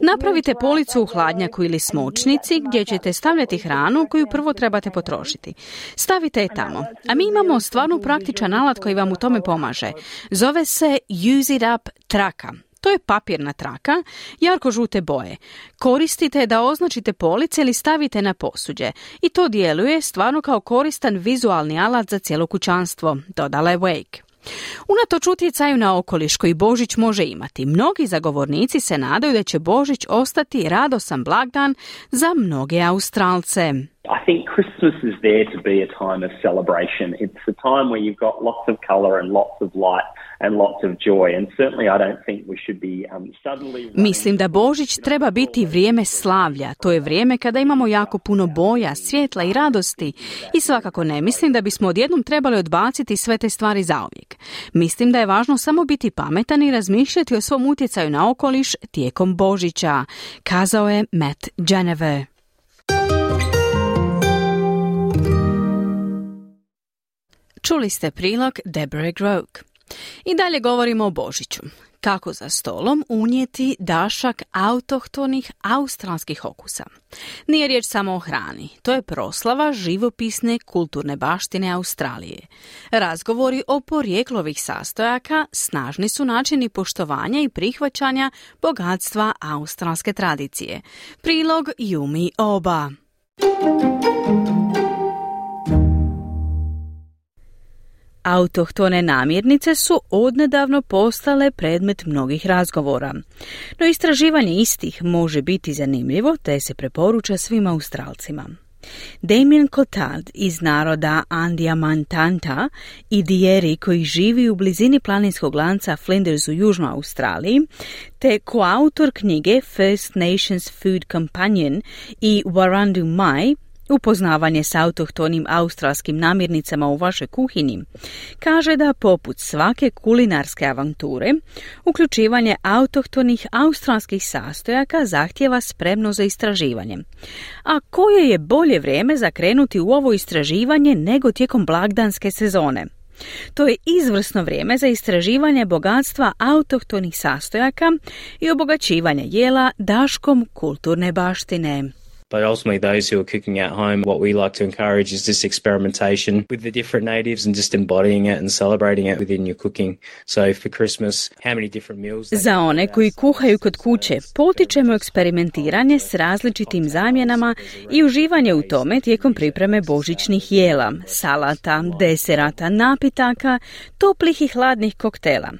Napravite policu u hladnjaku ili smočnici gdje ćete stavljati hranu koju prvo trebate potrošiti. Stavite je tamo. A mi imamo stvarno praktičan alat koji vam u tome pomaže. Zove se Use It Up traka. To je papirna traka, jarko žute boje. Koristite da označite police ili stavite na posuđe. I to djeluje stvarno kao koristan vizualni alat za cijelo kućanstvo, dodala je Wake. Unatoč utjecaju na okoliš koji Božić može imati, mnogi zagovornici se nadaju da će Božić ostati radosan blagdan za mnoge Australce. I think Christmas is there to be a time of celebration. It's a time where you've got lots of colour and lots of light Mislim da Božić treba biti vrijeme slavlja. To je vrijeme kada imamo jako puno boja, svjetla i radosti. I svakako ne mislim da bismo odjednom trebali odbaciti sve te stvari zauvijek. Mislim da je važno samo biti pametan i razmišljati o svom utjecaju na okoliš tijekom Božića, kazao je Matt Geneve. Čuli ste prilog Deborah Groke. I dalje govorimo o Božiću. Kako za stolom unijeti dašak autohtonih australskih okusa. Nije riječ samo o hrani, to je proslava živopisne kulturne baštine Australije. Razgovori o porijeklovih sastojaka snažni su načini poštovanja i prihvaćanja bogatstva australske tradicije. Prilog Jumi Oba. Autohtone namirnice su odnedavno postale predmet mnogih razgovora. No istraživanje istih može biti zanimljivo te se preporuča svim Australcima. Damien Cotard iz naroda Andija Mantanta i Dieri koji živi u blizini planinskog lanca Flinders u Južnoj Australiji, te koautor knjige First Nations Food Companion i Warandu Mai Upoznavanje s autohtonim australskim namirnicama u vašoj kuhinji kaže da poput svake kulinarske avanture, uključivanje autohtonih australskih sastojaka zahtjeva spremno za istraživanje. A koje je bolje vrijeme za krenuti u ovo istraživanje nego tijekom blagdanske sezone? To je izvrsno vrijeme za istraživanje bogatstva autohtonih sastojaka i obogaćivanje jela daškom kulturne baštine. But ultimately, those who are cooking at home, what we like to encourage is this experimentation with the different natives and just embodying it and celebrating it within your cooking. So for Christmas, how many different meals? Za one koji kuhaju kod kuće, potičemo eksperimentiranje s različitim zamjenama i uživanje u tome tijekom pripreme božićnih jela, salata, deserata, napitaka, toplih i hladnih koktela.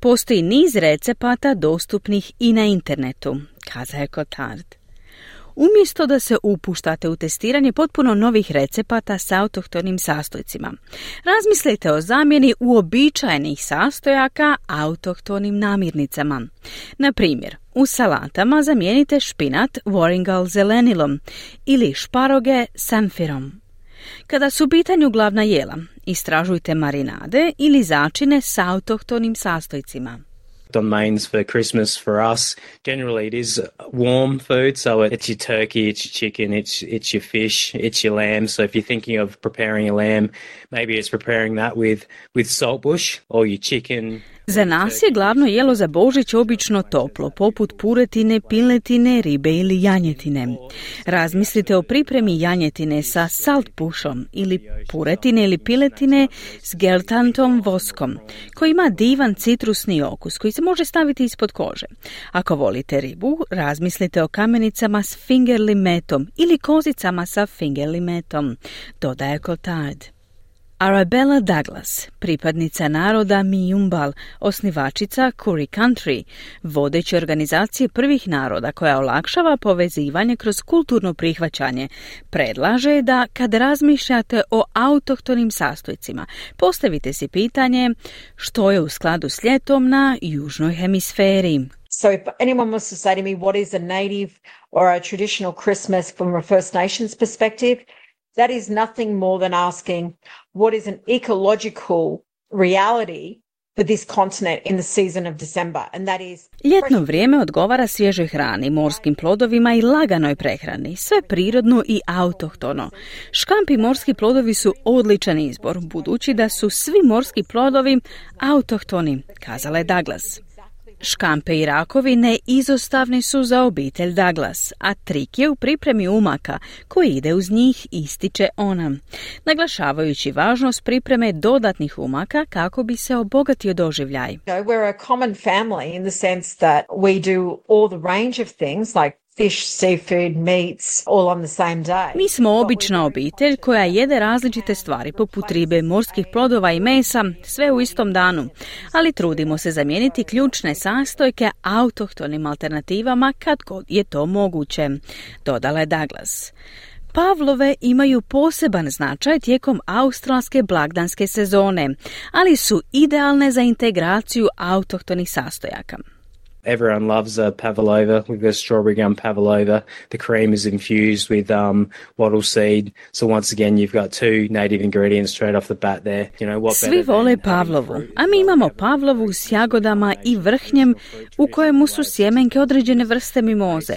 Postoji niz recepata dostupnih i na internetu, kaza je Kotard. Umjesto da se upuštate u testiranje potpuno novih recepata s autohtonim sastojcima. Razmislite o zamjeni uobičajenih sastojaka autohtonim namirnicama. Na primjer, u salatama zamijenite špinat Warringal zelenilom ili šparoge samfirom. Kada su u pitanju glavna jela, istražujte marinade ili začine s autohtonim sastojcima. On mains for Christmas for us. Generally, it is warm food, so it's your turkey, it's your chicken, it's it's your fish, it's your lamb. So if you're thinking of preparing a lamb, maybe it's preparing that with with saltbush or your chicken. Za nas je glavno jelo za Božić obično toplo, poput puretine, piletine, ribe ili janjetine. Razmislite o pripremi janjetine sa saltpušom ili puretine ili piletine s geltantom voskom, koji ima divan citrusni okus koji se može staviti ispod kože. Ako volite ribu, razmislite o kamenicama s fingerlimetom ili kozicama sa fingerlimetom, dodaje Cotard. Arabella Douglas, pripadnica naroda Mijumbal, osnivačica Curry Country, vodeće organizacije prvih naroda koja olakšava povezivanje kroz kulturno prihvaćanje, predlaže da kad razmišljate o autohtonim sastojcima, postavite si pitanje što je u skladu s ljetom na južnoj hemisferi. So if anyone wants to say to me what is a native or a traditional Christmas from a First Nations perspective, that is nothing more than asking what is an ecological reality for this continent in the season of December and that is Ljetno vrijeme odgovara svježoj hrani, morskim plodovima i laganoj prehrani, sve prirodno i autohtono. Škampi morski plodovi su odličan izbor, budući da su svi morski plodovi autohtoni, kazala je Douglas. Škampe i rakovine izostavni su za obitelj Douglas, a trik je u pripremi umaka koji ide uz njih, ističe ona, naglašavajući važnost pripreme dodatnih umaka kako bi se obogatio doživljaj. We're a common family in the sense that we do all the range of things like fish, seafood, meats, all on the same day. Mi smo obična obitelj koja jede različite stvari poput ribe, morskih plodova i mesa, sve u istom danu, ali trudimo se zamijeniti ključne sastojke autohtonim alternativama kad god je to moguće, dodala je Douglas. Pavlove imaju poseban značaj tijekom australske blagdanske sezone, ali su idealne za integraciju autohtonih sastojaka. Everyone loves a pavlova. We've got strawberry gum pavlova. The cream is infused with um, wattle seed. So once again, you've got two native ingredients straight off the bat there. You know what Svi vole pavlovu, a mi imamo pavlovu s jagodama i vrhnjem u kojemu su sjemenke određene vrste mimoze.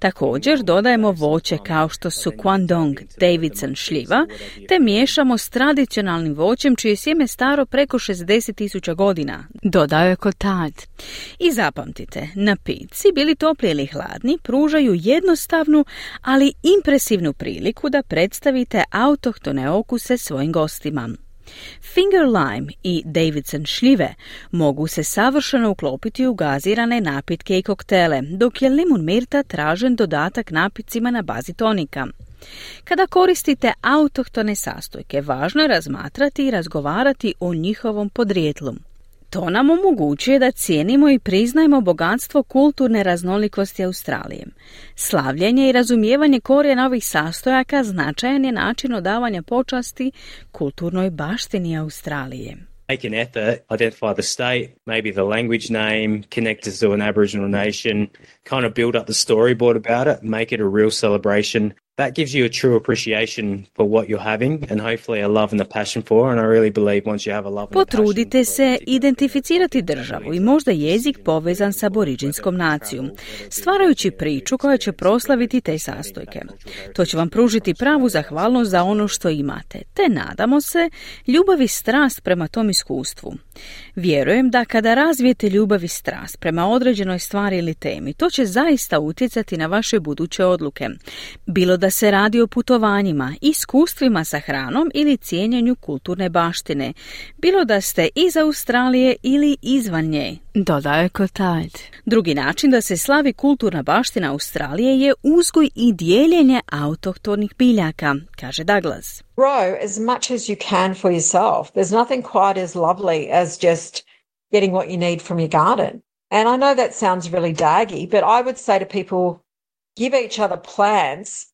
Također dodajemo voće kao što su Kwandong, Davidson šljiva, te miješamo s tradicionalnim voćem čije sjeme staro preko 60.000 godina, dodao je Kotad. I zapamti Zapamtite, napici, bili topli ili hladni, pružaju jednostavnu, ali impresivnu priliku da predstavite autohtone okuse svojim gostima. Finger lime i Davidson šljive mogu se savršeno uklopiti u gazirane napitke i koktele, dok je limun mirta tražen dodatak napicima na bazi tonika. Kada koristite autohtone sastojke, važno je razmatrati i razgovarati o njihovom podrijetlu. To nam omogućuje da cijenimo i priznajemo bogatstvo kulturne raznolikosti Australije. Slavljenje i razumijevanje korijena ovih sastojaka značajan je način odavanja počasti kulturnoj baštini Australije. make an effort, identify the state, maybe the language name, connect us to an Aboriginal nation, kind of build up the storyboard about it, make it a real celebration, that gives you a true appreciation for what you're having and hopefully a love and a passion for and I really believe once you have a love and Potrudite se identificirati državu i možda jezik povezan sa aboriđinskom nacijom, stvarajući priču koja će proslaviti te sastojke. To će vam pružiti pravu zahvalnost za ono što imate, te nadamo se ljubav i strast prema tom iskustvu. Vjerujem da kada razvijete ljubav i strast prema određenoj stvari ili temi, to će zaista utjecati na vaše buduće odluke. Bilo da se radi o putovanjima, iskustvima sa hranom ili cijenjenju kulturne baštine, bilo da ste iz Australije ili izvan nje, dodaje Kotard. Drugi način da se slavi kulturna baština Australije je uzgoj i dijeljenje autohtonih biljaka, kaže Douglas. Grow as much as you can for yourself. There's nothing quite as lovely as just getting what you need from your garden. And I know that sounds really daggy, but I would say to people, give each other plants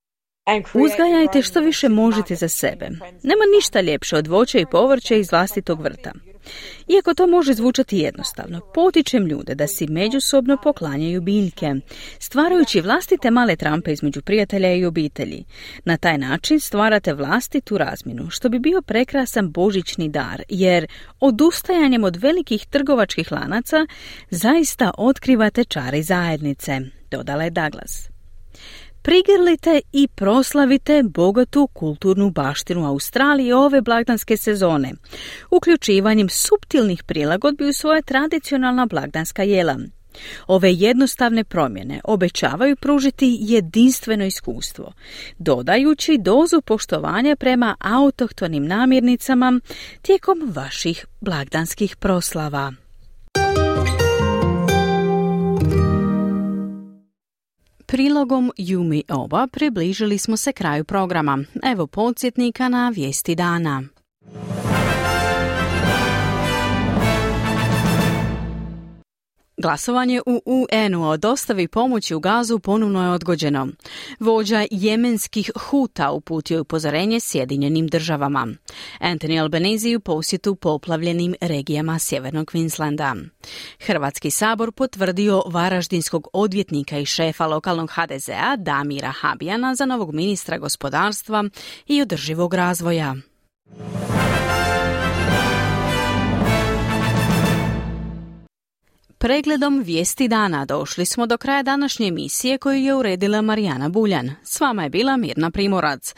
Uzgajajte što više možete za sebe. Nema ništa ljepše od voća i povrća iz vlastitog vrta. Iako to može zvučati jednostavno, potičem ljude da si međusobno poklanjaju biljke, stvarajući vlastite male trampe između prijatelja i obitelji. Na taj način stvarate vlastitu razminu, što bi bio prekrasan božićni dar, jer odustajanjem od velikih trgovačkih lanaca zaista otkrivate čari zajednice, dodala je Douglas. Prigrlite i proslavite bogatu kulturnu baštinu Australije ove blagdanske sezone, uključivanjem subtilnih prilagodbi u svoje tradicionalna blagdanska jela. Ove jednostavne promjene obećavaju pružiti jedinstveno iskustvo, dodajući dozu poštovanja prema autohtonim namirnicama tijekom vaših blagdanskih proslava. Prilogom Jumi Oba približili smo se kraju programa. Evo podsjetnika na vijesti dana. Glasovanje u UN-u o dostavi pomoći u gazu ponovno je odgođeno. Vođa jemenskih huta uputio je upozorenje Sjedinjenim državama. Anthony Albanese u posjetu poplavljenim regijama Sjevernog Queenslanda. Hrvatski sabor potvrdio varaždinskog odvjetnika i šefa lokalnog HDZ-a Damira Habijana za novog ministra gospodarstva i održivog razvoja. Pregledom vijesti dana došli smo do kraja današnje emisije koju je uredila Marijana Buljan. S vama je bila Mirna Primorac.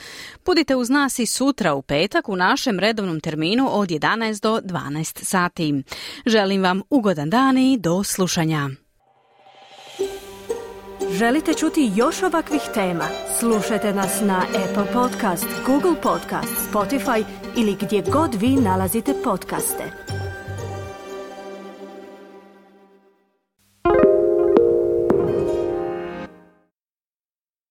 Budite uz nas i sutra u petak u našem redovnom terminu od 11 do 12 sati. Želim vam ugodan dan i do slušanja. Želite čuti još ovakvih tema? Slušajte nas na Apple Podcast, Google Podcast, Spotify ili gdje god vi nalazite podcaste.